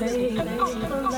baby.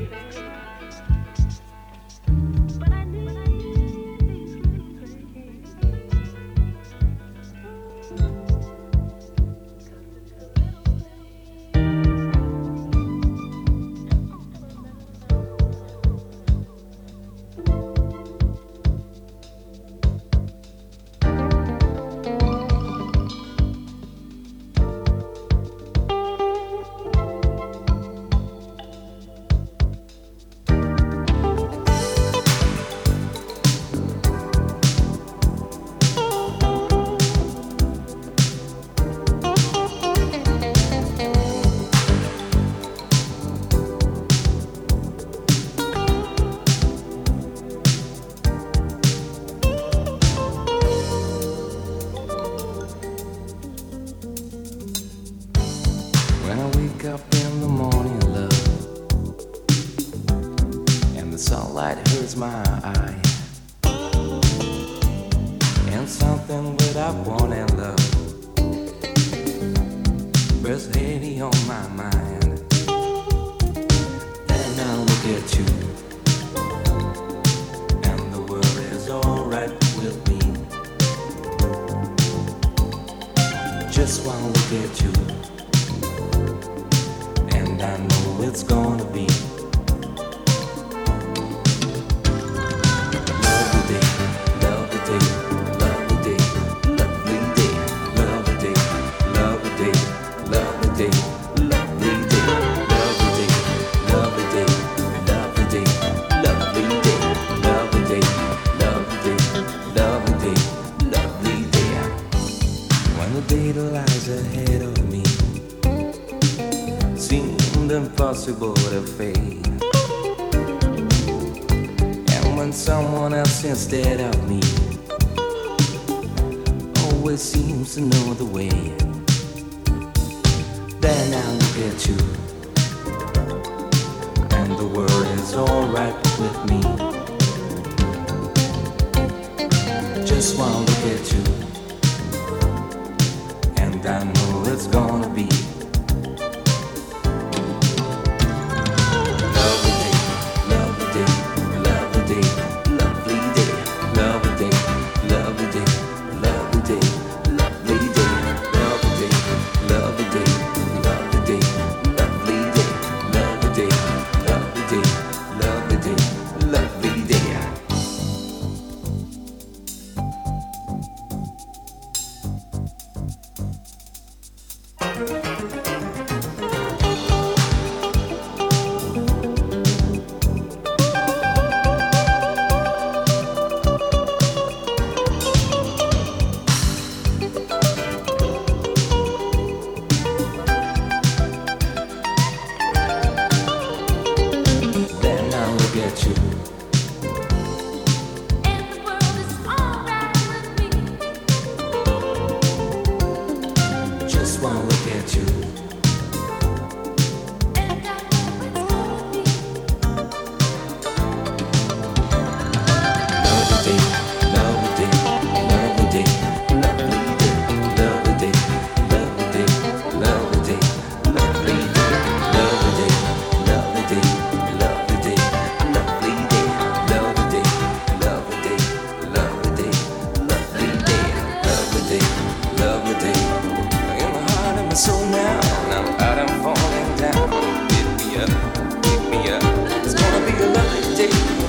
music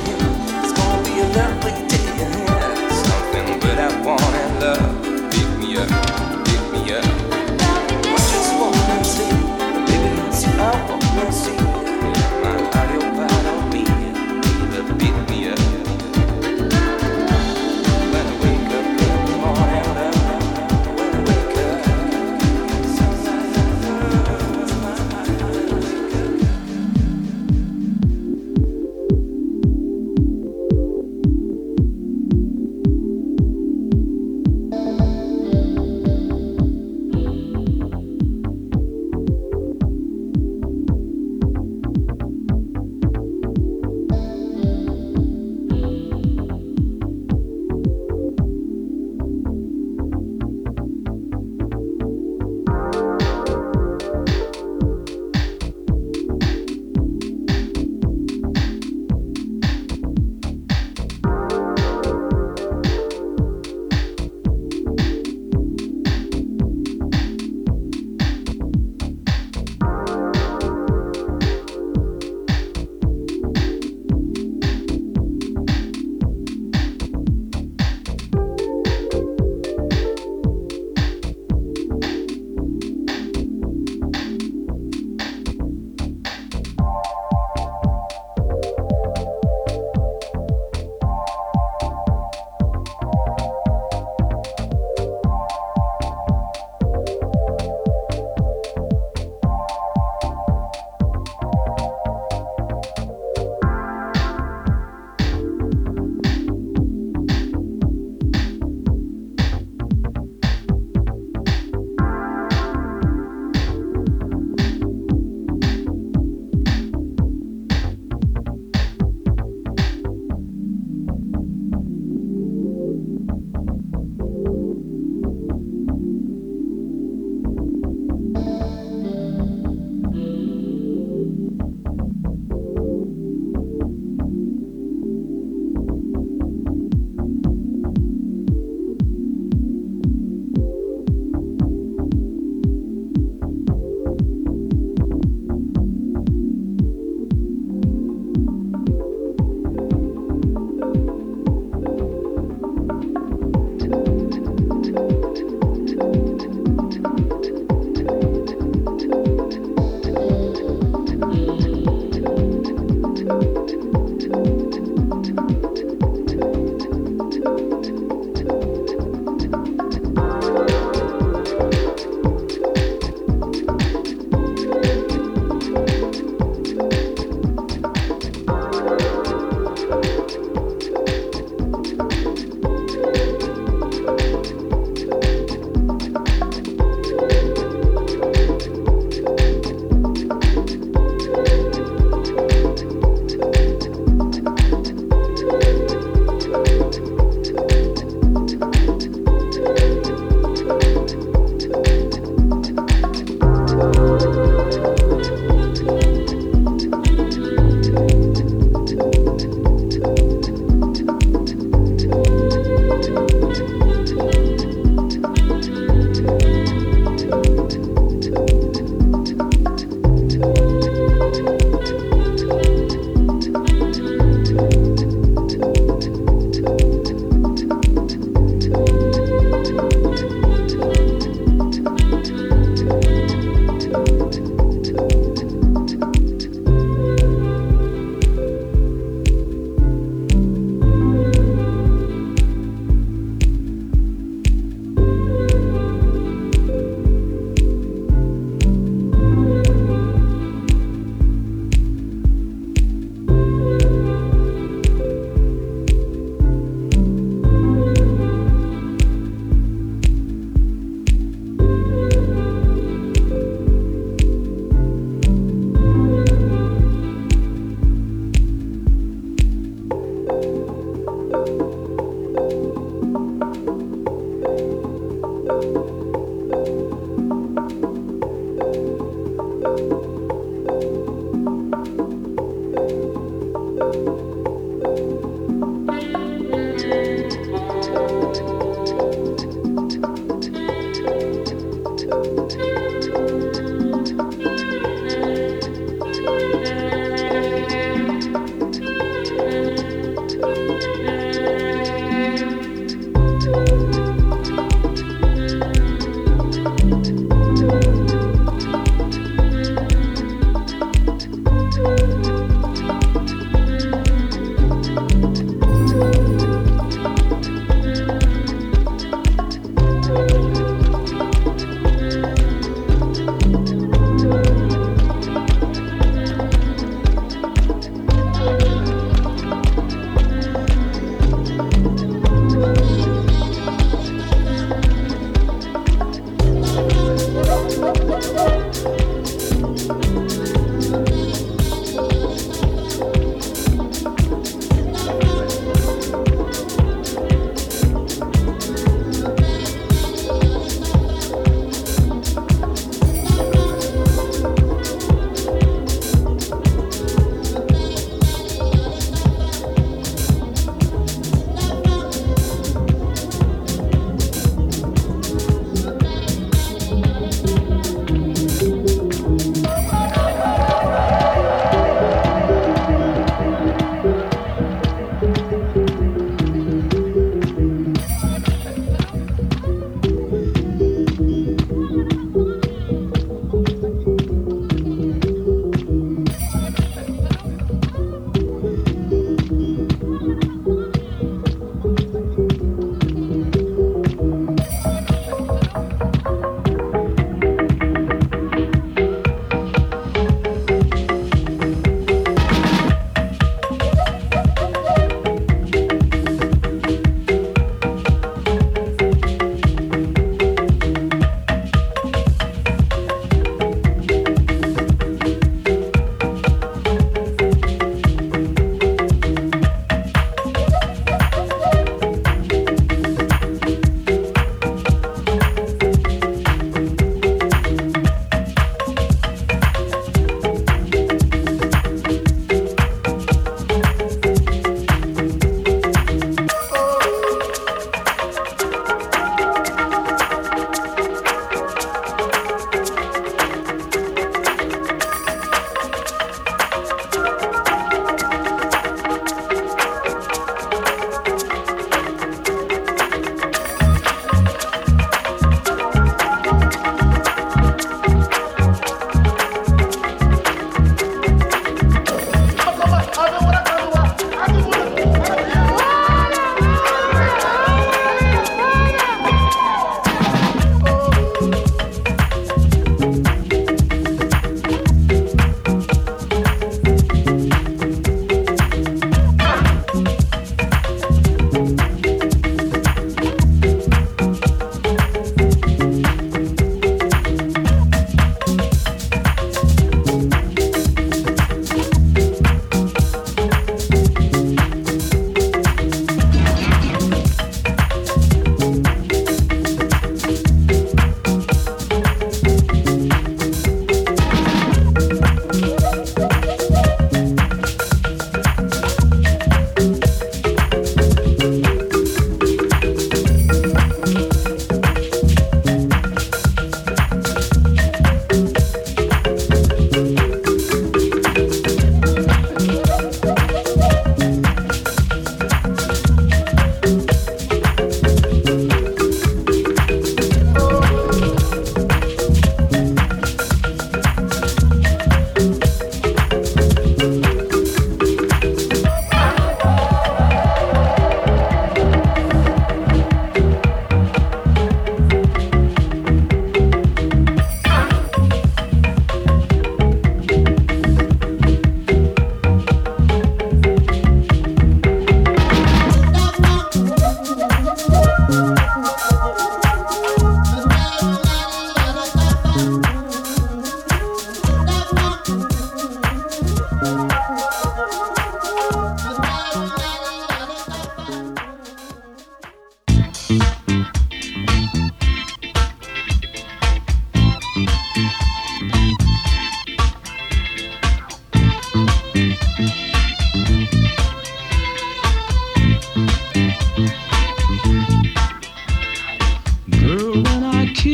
to you.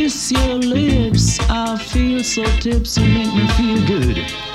kiss your lips. I feel so tipsy, make me feel good.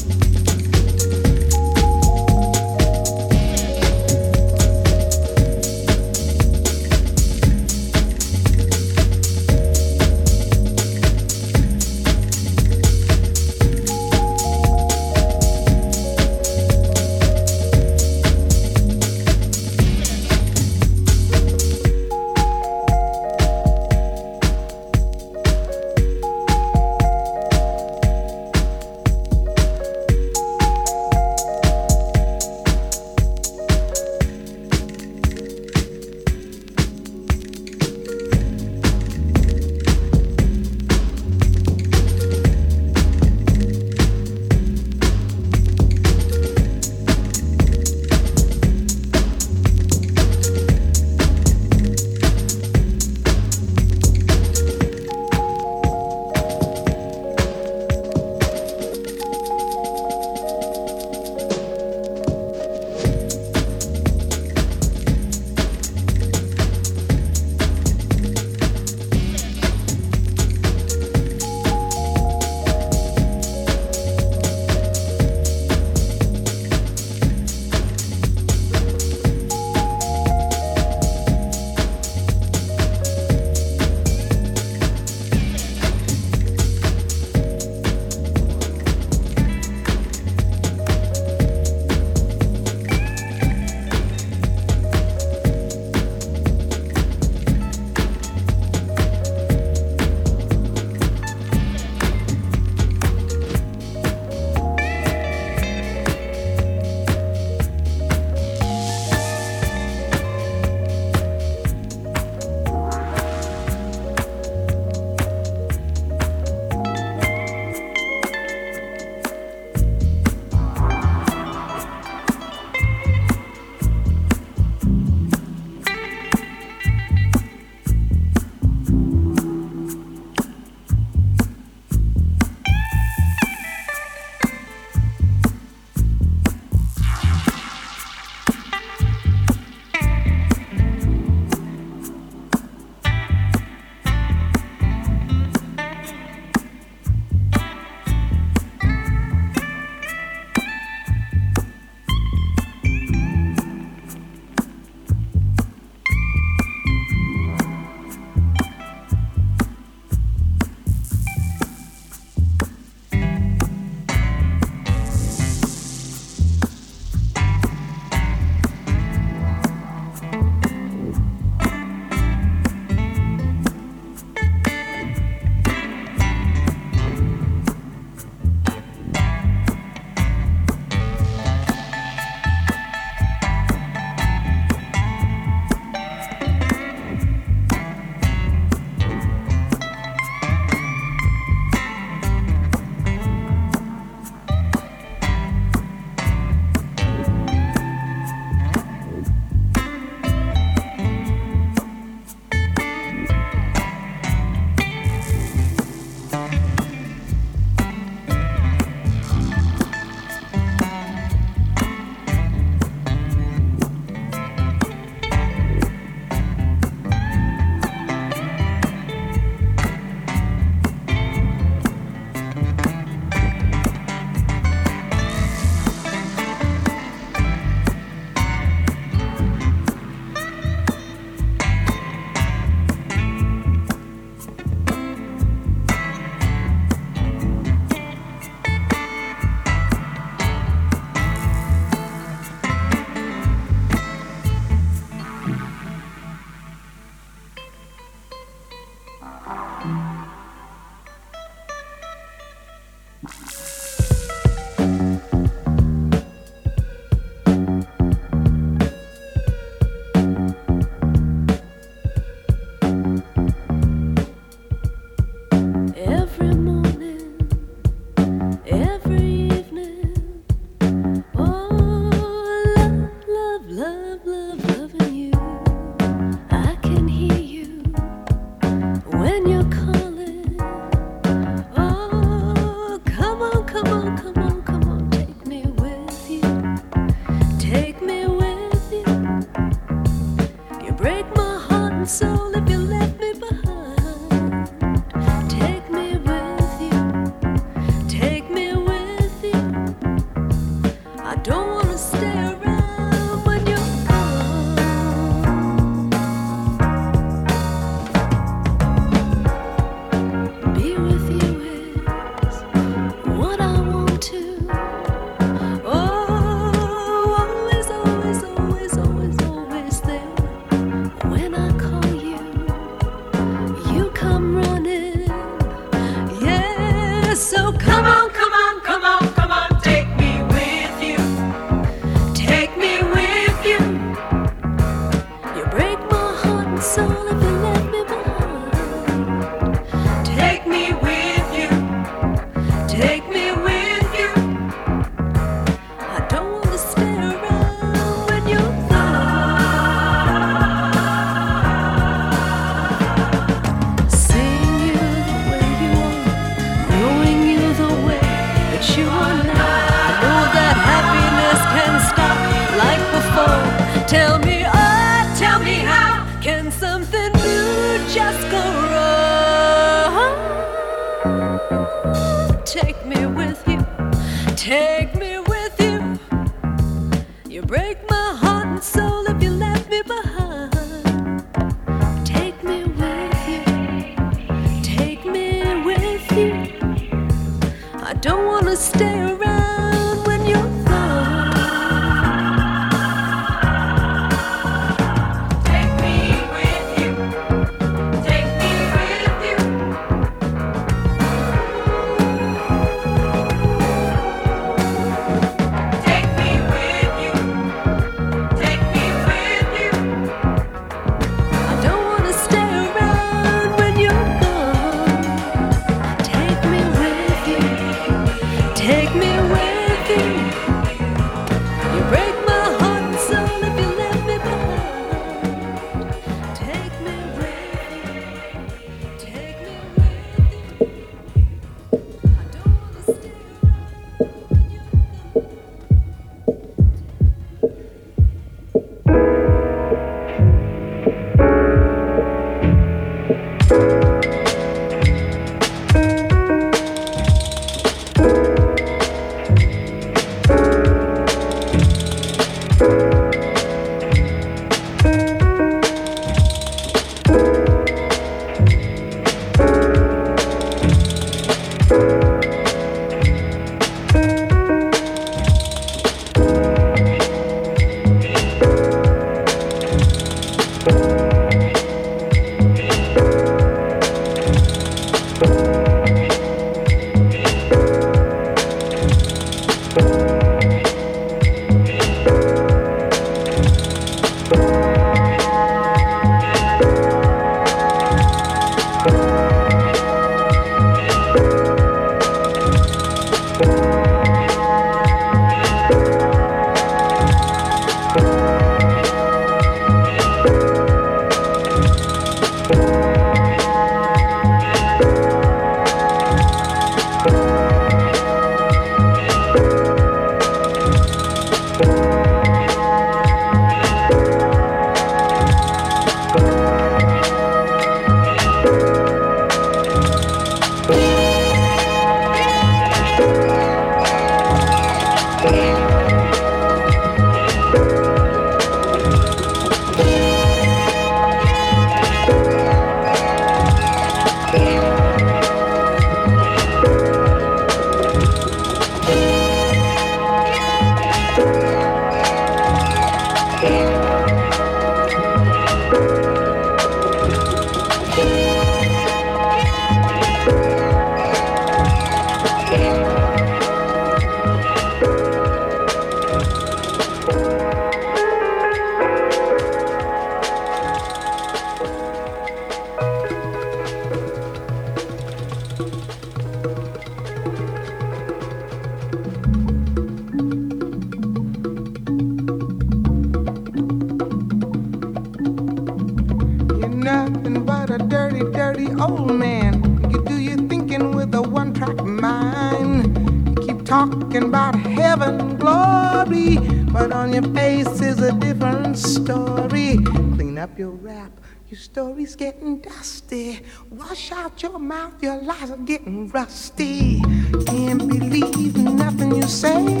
honesty. Can't believe nothing you say.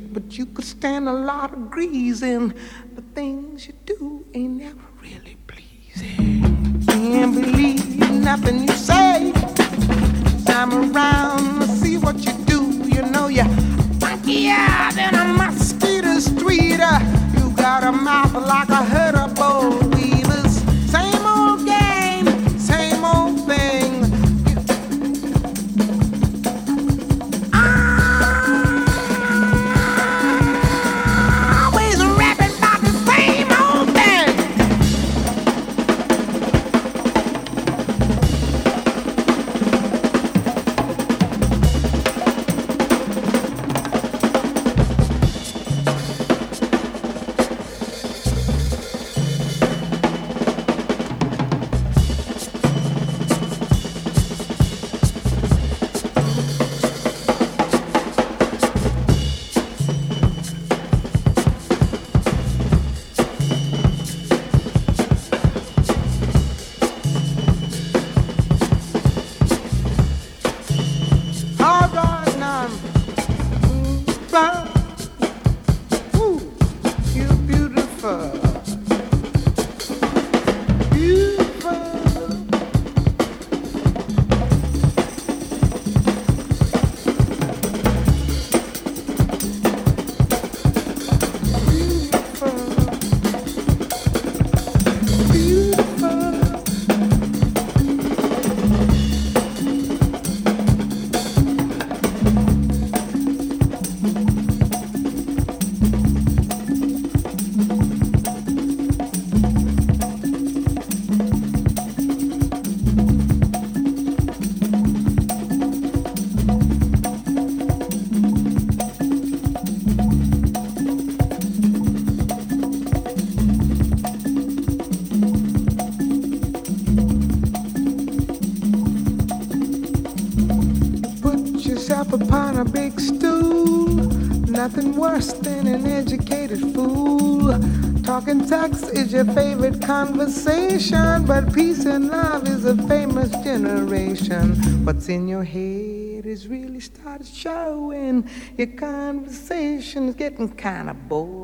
but you could stand a lot of grease in is your favorite conversation, but peace and love is a famous generation. What's in your head is really started showing. Your conversation is getting kind of boring.